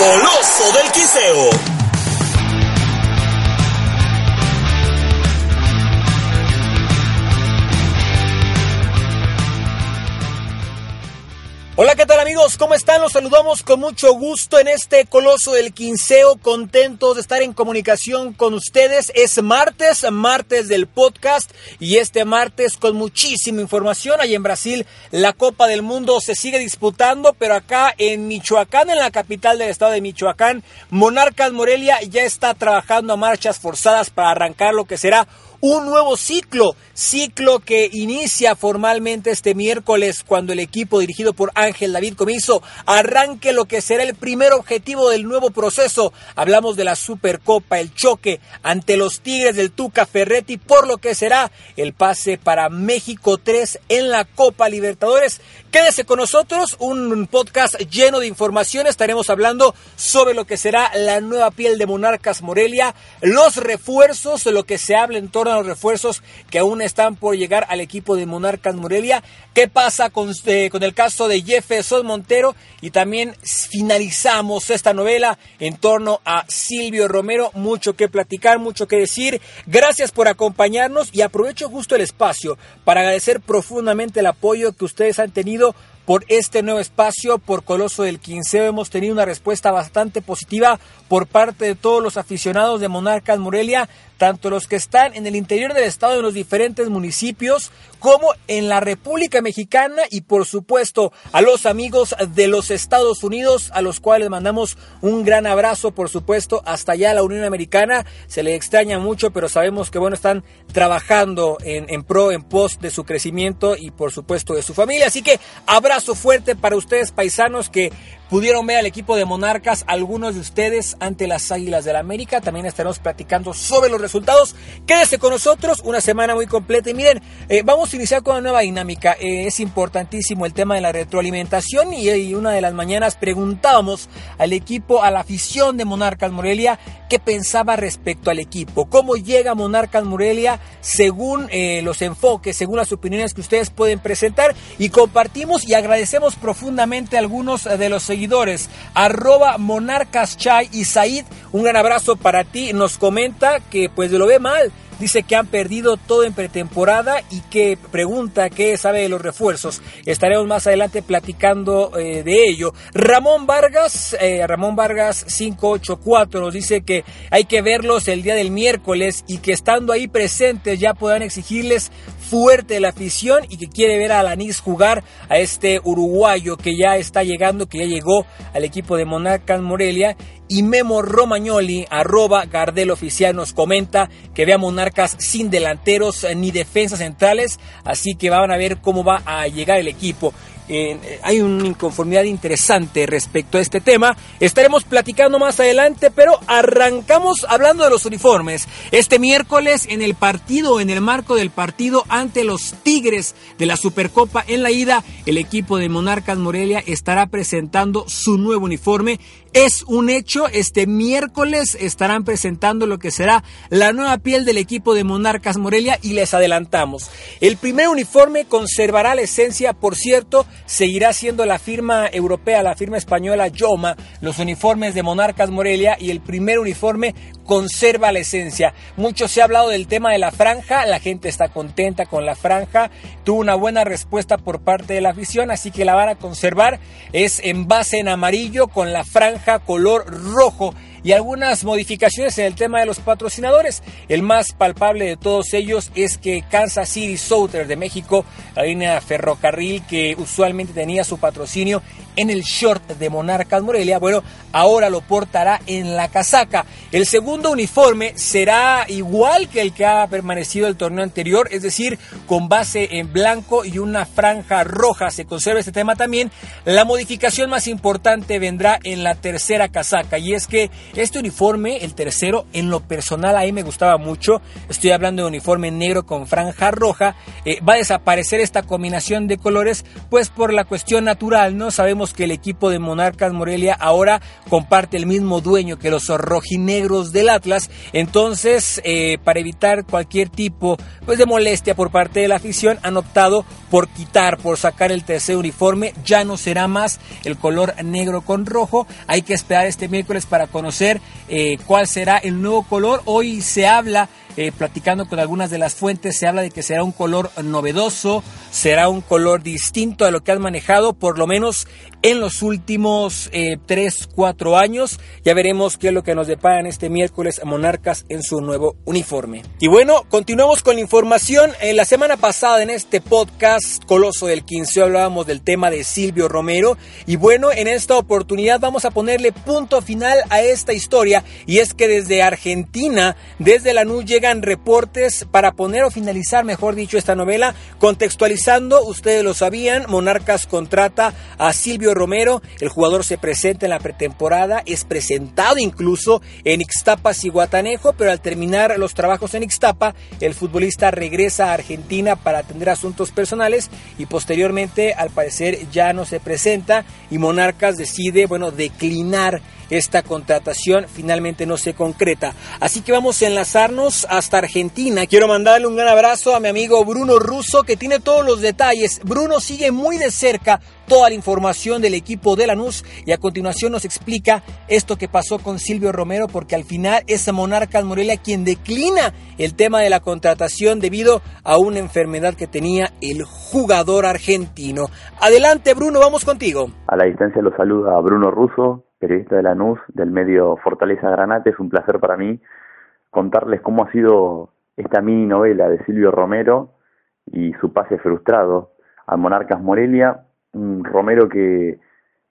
Coloso del Quiseo. ¿Cómo están? Los saludamos con mucho gusto en este Coloso del Quinceo, contentos de estar en comunicación con ustedes. Es martes, martes del podcast y este martes con muchísima información. Ahí en Brasil la Copa del Mundo se sigue disputando, pero acá en Michoacán, en la capital del estado de Michoacán, Monarcas Morelia ya está trabajando a marchas forzadas para arrancar lo que será un nuevo ciclo, ciclo que inicia formalmente este miércoles cuando el equipo dirigido por Ángel David Comiso arranque lo que será el primer objetivo del nuevo proceso. Hablamos de la Supercopa, el choque ante los Tigres del Tuca Ferretti por lo que será el pase para México 3 en la Copa Libertadores. Quédese con nosotros, un podcast lleno de información. Estaremos hablando sobre lo que será la nueva piel de Monarcas Morelia, los refuerzos, lo que se habla en torno los refuerzos que aún están por llegar al equipo de Monarcas Morelia. ¿Qué pasa con, eh, el caso de Jefferson Montero? Y también finalizamos esta novela en torno a Silvio Romero. Mucho que platicar, mucho que decir. Gracias por acompañarnos y aprovecho justo el espacio para agradecer profundamente el apoyo que ustedes han tenido por este nuevo espacio, por Coloso del Quinceo. Hemos tenido una respuesta bastante positiva por parte de todos los aficionados de Monarcas Morelia, tanto los que están en el interior del estado en los diferentes municipios, como en la República Mexicana y por supuesto a los amigos de los Estados Unidos, a los cuales mandamos un gran abrazo, por supuesto, hasta allá la Unión Americana. Se le extraña mucho, pero sabemos que bueno, están trabajando en, en pro, en pos de su crecimiento y por supuesto de su familia. Así que abrazo fuerte para ustedes, paisanos, que pudieron ver al equipo de Monarcas, algunos de ustedes ante las Águilas del la América. También estaremos platicando sobre los resultados. Quédese con nosotros, una semana muy completa. Y miren, eh, vamos a iniciar con una nueva dinámica. Eh, es importantísimo el tema de la retroalimentación y, y, una de las mañanas preguntábamos al equipo, a la afición de Monarcas Morelia, qué pensaba respecto al equipo, cómo llega Monarcas Morelia según eh, los enfoques, según las opiniones que ustedes pueden presentar y compartimos y agradecemos profundamente a algunos de los seguidores, arroba Monarcas Chai y Said, un gran abrazo para ti, nos comenta que pues lo ve mal, dice que han perdido todo en pretemporada y que pregunta qué sabe de los refuerzos. Estaremos más adelante platicando eh, de ello. Ramón Vargas, eh, Ramón Vargas 584 nos dice que hay que verlos el día del miércoles y que estando ahí presentes ya puedan exigirles fuerte la afición y que quiere ver a Alanis jugar a este uruguayo que ya está llegando, que ya llegó al equipo de Monarcas Morelia. Y Memo Romagnoli, arroba Gardel Oficial, nos comenta que ve a Monarcas sin delanteros ni defensas centrales, así que van a ver cómo va a llegar el equipo. Eh, hay una inconformidad interesante respecto a este tema. Estaremos platicando más adelante, pero arrancamos hablando de los uniformes. Este miércoles en el partido, en el marco del partido ante los Tigres de la Supercopa en la ida, el equipo de Monarcas Morelia estará presentando su nuevo uniforme. Es un hecho, este miércoles estarán presentando lo que será la nueva piel del equipo de Monarcas Morelia y les adelantamos. El primer uniforme conservará la esencia, por cierto, seguirá siendo la firma europea, la firma española Yoma, los uniformes de Monarcas Morelia y el primer uniforme conserva la esencia. Mucho se ha hablado del tema de la franja, la gente está contenta con la franja, tuvo una buena respuesta por parte de la afición, así que la van a conservar. Es en base en amarillo con la franja color rojo y algunas modificaciones en el tema de los patrocinadores. El más palpable de todos ellos es que Kansas City Southern de México, la línea ferrocarril que usualmente tenía su patrocinio en el short de Monarcas Morelia, bueno, ahora lo portará en la casaca. El segundo uniforme será igual que el que ha permanecido el torneo anterior, es decir, con base en blanco y una franja roja. Se conserva este tema también. La modificación más importante vendrá en la tercera casaca y es que este uniforme, el tercero, en lo personal a mí me gustaba mucho. Estoy hablando de uniforme negro con franja roja. Eh, va a desaparecer esta combinación de colores, pues por la cuestión natural, ¿no? Sabemos que el equipo de Monarcas Morelia ahora comparte el mismo dueño que los rojinegros del Atlas. Entonces, eh, para evitar cualquier tipo pues, de molestia por parte de la afición, han optado por quitar, por sacar el tercer uniforme. Ya no será más el color negro con rojo. Hay que esperar este miércoles para conocer eh, cuál será el nuevo color. Hoy se habla eh, platicando con algunas de las fuentes, se habla de que será un color novedoso, será un color distinto a lo que han manejado, por lo menos en los últimos eh, 3, 4 años. Ya veremos qué es lo que nos deparan este miércoles Monarcas en su nuevo uniforme. Y bueno, continuamos con la información. En la semana pasada en este podcast Coloso del 15 hablábamos del tema de Silvio Romero. Y bueno, en esta oportunidad vamos a ponerle punto final a esta historia. Y es que desde Argentina, desde la NU reportes para poner o finalizar, mejor dicho, esta novela. Contextualizando, ustedes lo sabían, Monarcas contrata a Silvio Romero, el jugador se presenta en la pretemporada, es presentado incluso en Ixtapa, Ciguatanejo, pero al terminar los trabajos en Ixtapa, el futbolista regresa a Argentina para atender asuntos personales y posteriormente, al parecer, ya no se presenta y Monarcas decide, bueno, declinar esta contratación finalmente no se concreta. Así que vamos a enlazarnos hasta Argentina. Quiero mandarle un gran abrazo a mi amigo Bruno Russo que tiene todos los detalles. Bruno sigue muy de cerca toda la información del equipo de Lanús y a continuación nos explica esto que pasó con Silvio Romero porque al final es Monarcas Morelia quien declina el tema de la contratación debido a una enfermedad que tenía el jugador argentino. Adelante Bruno, vamos contigo. A la distancia lo saluda Bruno Russo, periodista de Lanús del medio Fortaleza Granate. Es un placer para mí contarles cómo ha sido esta mini novela de Silvio Romero y su pase frustrado a Monarcas Morelia un Romero que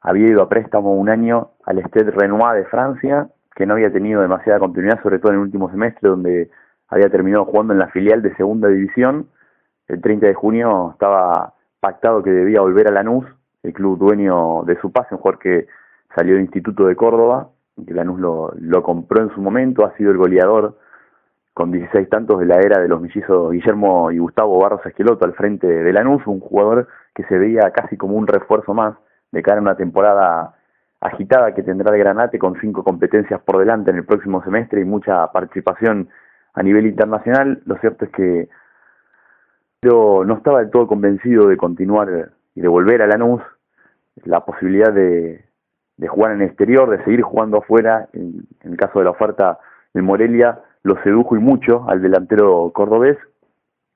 había ido a préstamo un año al Stade Renoir de Francia, que no había tenido demasiada continuidad, sobre todo en el último semestre, donde había terminado jugando en la filial de segunda división. El 30 de junio estaba pactado que debía volver a Lanús, el club dueño de su pase, un jugador que salió del Instituto de Córdoba, que Lanús lo, lo compró en su momento, ha sido el goleador con 16 tantos de la era de los mellizos Guillermo y Gustavo Barros Esqueloto al frente de Lanús, un jugador que se veía casi como un refuerzo más de cara a una temporada agitada que tendrá el Granate con cinco competencias por delante en el próximo semestre y mucha participación a nivel internacional. Lo cierto es que yo no estaba del todo convencido de continuar y de volver a Lanús, la posibilidad de, de jugar en el exterior, de seguir jugando afuera, en, el caso de la oferta de Morelia, lo sedujo y mucho al delantero cordobés,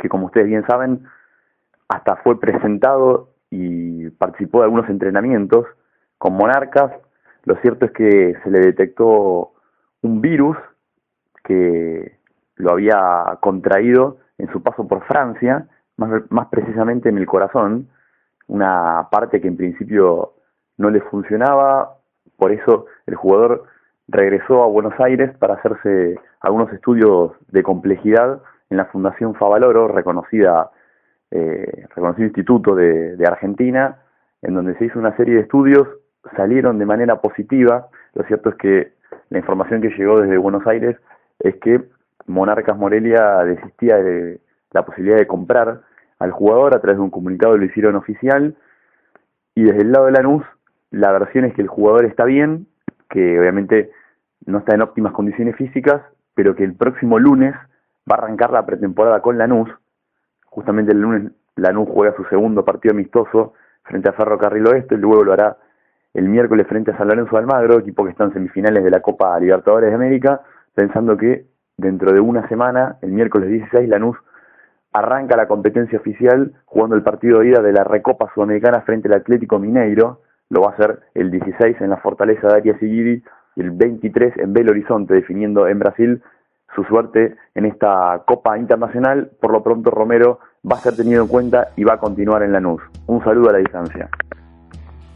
que como ustedes bien saben, hasta fue presentado y participó de algunos entrenamientos con monarcas. Lo cierto es que se le detectó un virus que lo había contraído en su paso por Francia, más precisamente en el corazón, una parte que en principio no le funcionaba, por eso el jugador regresó a Buenos Aires para hacerse algunos estudios de complejidad en la Fundación Favaloro, reconocida, eh, reconocido instituto de, de Argentina, en donde se hizo una serie de estudios, salieron de manera positiva. Lo cierto es que la información que llegó desde Buenos Aires es que Monarcas Morelia desistía de la posibilidad de comprar al jugador a través de un comunicado lo hicieron oficial y desde el lado de Lanús la versión es que el jugador está bien, que obviamente no está en óptimas condiciones físicas, pero que el próximo lunes va a arrancar la pretemporada con Lanús. Justamente el lunes Lanús juega su segundo partido amistoso frente a Ferrocarril Oeste, luego lo hará el miércoles frente a San Lorenzo Almagro, equipo que está en semifinales de la Copa Libertadores de América, pensando que dentro de una semana, el miércoles 16, Lanús arranca la competencia oficial jugando el partido de ida de la Recopa Sudamericana frente al Atlético Mineiro, lo va a hacer el 16 en la Fortaleza de Arias y el 23 en Belo Horizonte, definiendo en Brasil su suerte en esta Copa Internacional. Por lo pronto Romero va a ser tenido en cuenta y va a continuar en la NUS. Un saludo a la distancia.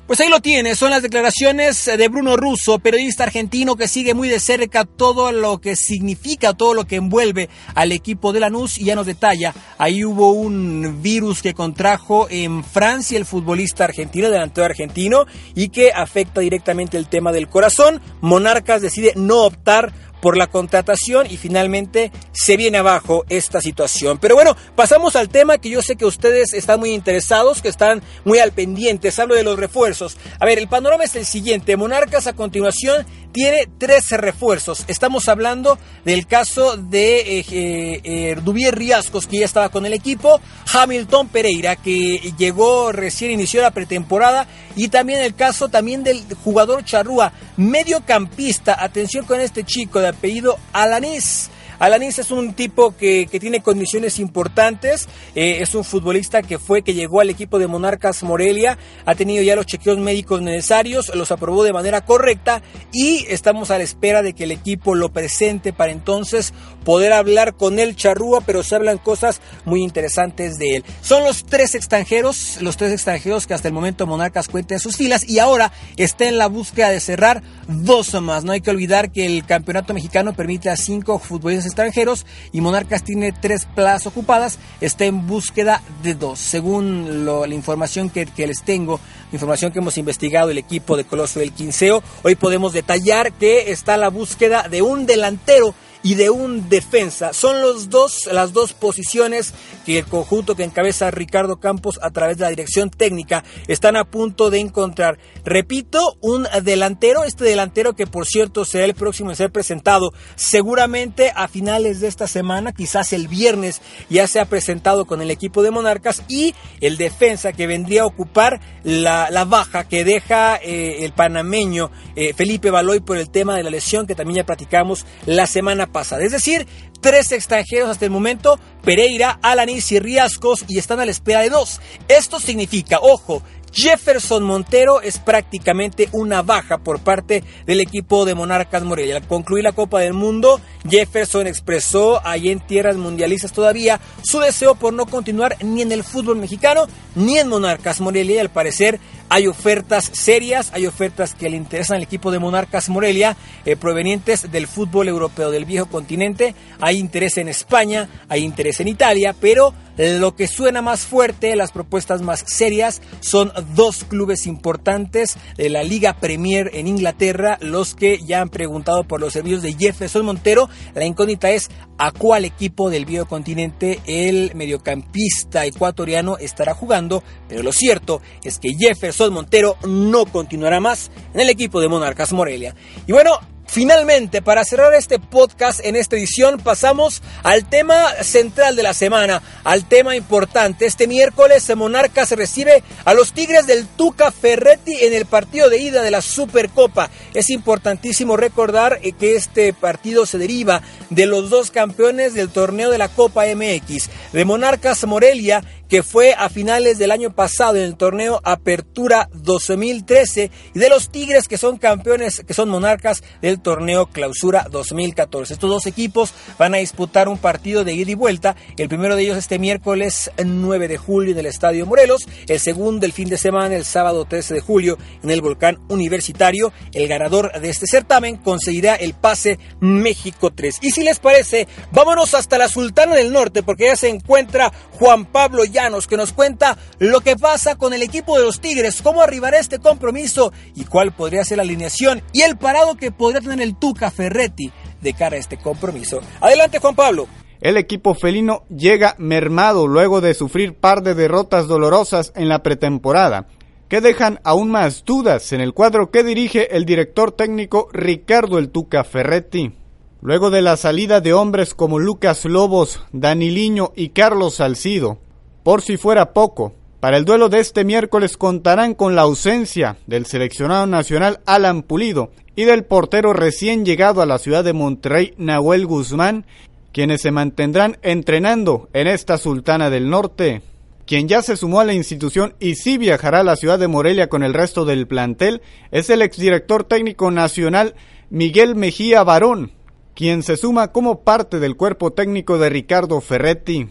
Pues ahí lo tiene, son las declaraciones de Bruno Russo, periodista argentino que sigue muy de cerca todo lo que significa, todo lo que envuelve al equipo de Lanús y ya nos detalla, ahí hubo un virus que contrajo en Francia el futbolista argentino, delantero argentino, y que afecta directamente el tema del corazón. Monarcas decide no optar por la contratación y finalmente se viene abajo esta situación. Pero bueno, pasamos al tema que yo sé que ustedes están muy interesados, que están muy al pendiente. Hablo de los refuerzos. A ver, el panorama es el siguiente. Monarcas a continuación tiene 13 refuerzos. Estamos hablando del caso de eh, eh, Riascos, que ya estaba con el equipo, Hamilton Pereira, que llegó recién inició la pretemporada, y también el caso también del jugador Charrúa, mediocampista. Atención con este chico de apellido Alanis. Alanis es un tipo que, tiene condiciones importantes, eh, es un futbolista que fue, que llegó al equipo de Monarcas Morelia, ha tenido ya los chequeos médicos necesarios, los aprobó de manera correcta y estamos a la espera de que el equipo lo presente para entonces poder hablar con él charrúa, pero se hablan cosas muy interesantes de él. Son los tres extranjeros, los tres extranjeros que hasta el momento Monarcas cuenta en sus filas y ahora está en la búsqueda de cerrar dos más. No hay que olvidar que el campeonato mexicano permite a cinco futbolistas extranjeros y Monarcas tiene tres plazas ocupadas, está en búsqueda de dos. Según la información que, que, les tengo, información que hemos investigado el equipo de Coloso del Quinceo, hoy podemos detallar que está la búsqueda de un delantero y de un defensa. Son los dos, las dos posiciones que el conjunto que encabeza Ricardo Campos a través de la dirección técnica están a punto de encontrar. Repito, un delantero, este delantero que por cierto será el próximo en ser presentado seguramente a finales de esta semana, quizás el viernes ya se ha presentado con el equipo de Monarcas y el defensa que vendría a ocupar la, baja que deja eh, el panameño eh, Felipe Baloy por el tema de la lesión que también ya platicamos la semana pasada. Es decir, tres extranjeros hasta el momento, Pereira, Alanis y Riascos, y están a la espera de dos. Esto significa, ojo, Jefferson Montero es prácticamente una baja por parte del equipo de Monarcas Morelia. Al concluir la Copa del Mundo, Jefferson expresó ahí en tierras mundialistas todavía su deseo por no continuar ni en el fútbol mexicano ni en Monarcas Morelia al parecer hay ofertas serias, hay ofertas que le interesan al equipo de Monarcas Morelia, eh, provenientes del fútbol europeo del viejo continente. Hay interés en España, hay interés en Italia, pero lo que suena más fuerte, las propuestas más serias, son dos clubes importantes de la Liga Premier en Inglaterra, los que ya han preguntado por los servicios de Jefferson Montero. La incógnita es a cuál equipo del viejo continente el mediocampista ecuatoriano estará jugando, pero lo cierto es que Jefferson Montero no continuará más en el equipo de Monarcas Morelia. Y bueno, Finalmente, para cerrar este podcast en esta edición, pasamos al tema central de la semana, al tema importante. Este miércoles, Monarcas recibe a los Tigres del Tuca Ferretti en el partido de ida de la Supercopa. Es importantísimo recordar eh, que este partido se deriva de los dos campeones del torneo de la Copa MX, de Monarcas Morelia que fue a finales del año pasado en el torneo Apertura 2013 y de los Tigres que son campeones, que son monarcas del torneo Clausura 2014. Estos dos equipos van a disputar un partido de ida y vuelta, el primero de ellos este miércoles 9 de julio en el Estadio Morelos, el segundo el fin de semana el sábado 13 de julio en el Volcán Universitario. El ganador de este certamen conseguirá el pase México 3. Y si les parece, vámonos hasta la Sultana del Norte porque ya se encuentra Juan Pablo que nos cuenta lo que pasa con el equipo de los Tigres, cómo arribará este compromiso y cuál podría ser la alineación y el parado que podría tener el Tuca Ferretti de cara a este compromiso. Adelante Juan Pablo. El equipo felino llega mermado luego de sufrir par de derrotas dolorosas en la pretemporada, que dejan aún más dudas en el cuadro que dirige el director técnico Ricardo El Tuca Ferretti. Luego de la salida de hombres como Lucas Lobos, Daniliño y Carlos Salcido, por si fuera poco, para el duelo de este miércoles contarán con la ausencia del seleccionado nacional Alan Pulido y del portero recién llegado a la ciudad de Monterrey Nahuel Guzmán, quienes se mantendrán entrenando en esta Sultana del Norte. Quien ya se sumó a la institución y sí viajará a la ciudad de Morelia con el resto del plantel es el exdirector técnico nacional Miguel Mejía Barón, quien se suma como parte del cuerpo técnico de Ricardo Ferretti.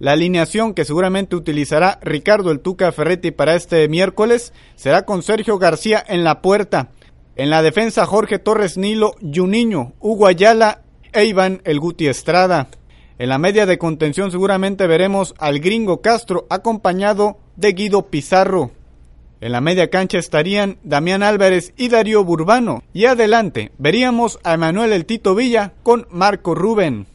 La alineación que seguramente utilizará Ricardo el Tuca Ferretti para este miércoles será con Sergio García en la puerta. En la defensa Jorge Torres Nilo, Juninho, Hugo Ayala e Iván El Guti Estrada. En la media de contención seguramente veremos al gringo Castro acompañado de Guido Pizarro. En la media cancha estarían Damián Álvarez y Darío Burbano. Y adelante veríamos a Emanuel El Tito Villa con Marco Rubén.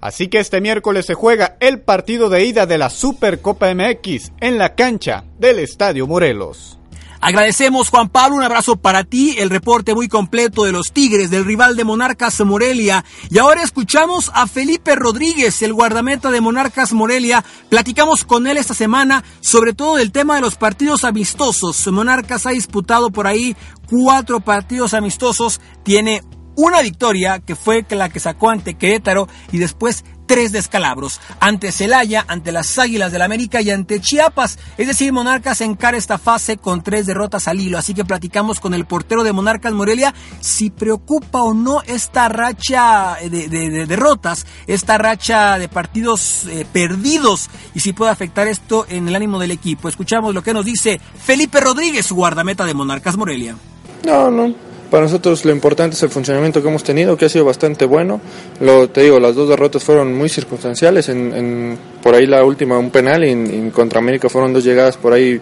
Así que este miércoles se juega el partido de ida de la Supercopa MX en la cancha del Estadio Morelos. Agradecemos Juan Pablo, un abrazo para ti, el reporte muy completo de los Tigres, del rival de Monarcas Morelia. Y ahora escuchamos a Felipe Rodríguez, el guardameta de Monarcas Morelia. Platicamos con él esta semana sobre todo el tema de los partidos amistosos. Monarcas ha disputado por ahí cuatro partidos amistosos, tiene una victoria que fue la que sacó ante Querétaro y después tres descalabros, ante Celaya, ante las Águilas del la América y ante Chiapas. Es decir, Monarcas encara esta fase con tres derrotas al hilo. Así que platicamos con el portero de Monarcas Morelia si preocupa o no esta racha de, derrotas, esta racha de partidos eh, perdidos y si puede afectar esto en el ánimo del equipo. Escuchamos lo que nos dice Felipe Rodríguez, guardameta de Monarcas Morelia. No, no, para nosotros lo importante es el funcionamiento que hemos tenido, que ha sido bastante bueno. Lo, te digo, las dos derrotas fueron muy circunstanciales. En, por ahí la última un penal y en, contra América fueron dos llegadas por ahí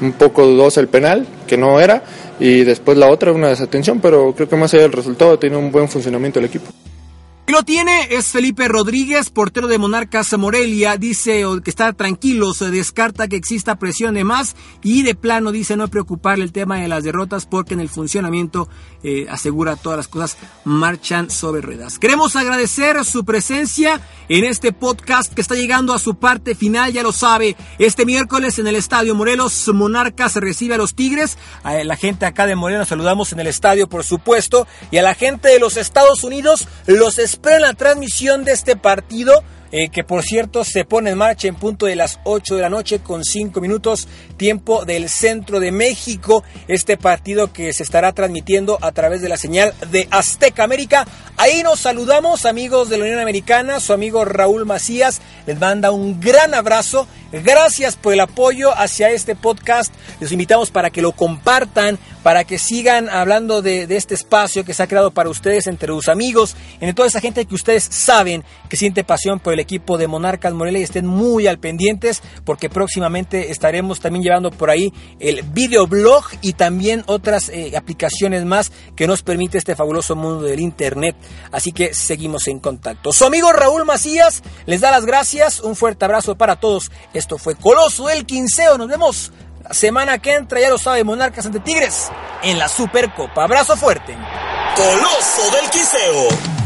un poco dudosa el penal, que no era. Y después la otra una desatención, pero creo que más allá del resultado tiene un buen funcionamiento el equipo. Lo tiene es Felipe Rodríguez, portero de Monarcas Morelia. Dice que está tranquilo, se descarta que exista presión de más y de plano dice no preocuparle el tema de las derrotas porque en el funcionamiento eh, asegura todas las cosas marchan sobre ruedas. Queremos agradecer su presencia en este podcast que está llegando a su parte final, ya lo sabe. Este miércoles en el Estadio Morelos, Monarcas recibe a los Tigres. A la gente acá de Morelos saludamos en el estadio, por supuesto. Y a la gente de los Estados Unidos los espera la transmisión de este partido eh, que por cierto se pone en marcha en punto de las 8 de la noche con 5 minutos tiempo del centro de México. Este partido que se estará transmitiendo a través de la señal de Azteca América. Ahí nos saludamos amigos de la Unión Americana, su amigo Raúl Macías les manda un gran abrazo. Gracias por el apoyo hacia este podcast. Les invitamos para que lo compartan, para que sigan hablando de, este espacio que se ha creado para ustedes entre sus amigos, entre toda esa gente que ustedes saben que siente pasión por el equipo de Monarcas Morelia y estén muy al pendientes porque próximamente estaremos también llevando por ahí el videoblog y también otras eh, aplicaciones más que nos permite este fabuloso mundo del internet. Así que seguimos en contacto. Su amigo Raúl Macías les da las gracias. Un fuerte abrazo para todos. Esto fue Coloso del Quinceo. Nos vemos la semana que entra, ya lo sabe, Monarcas ante Tigres en la Supercopa. Abrazo fuerte. Coloso del Quinceo.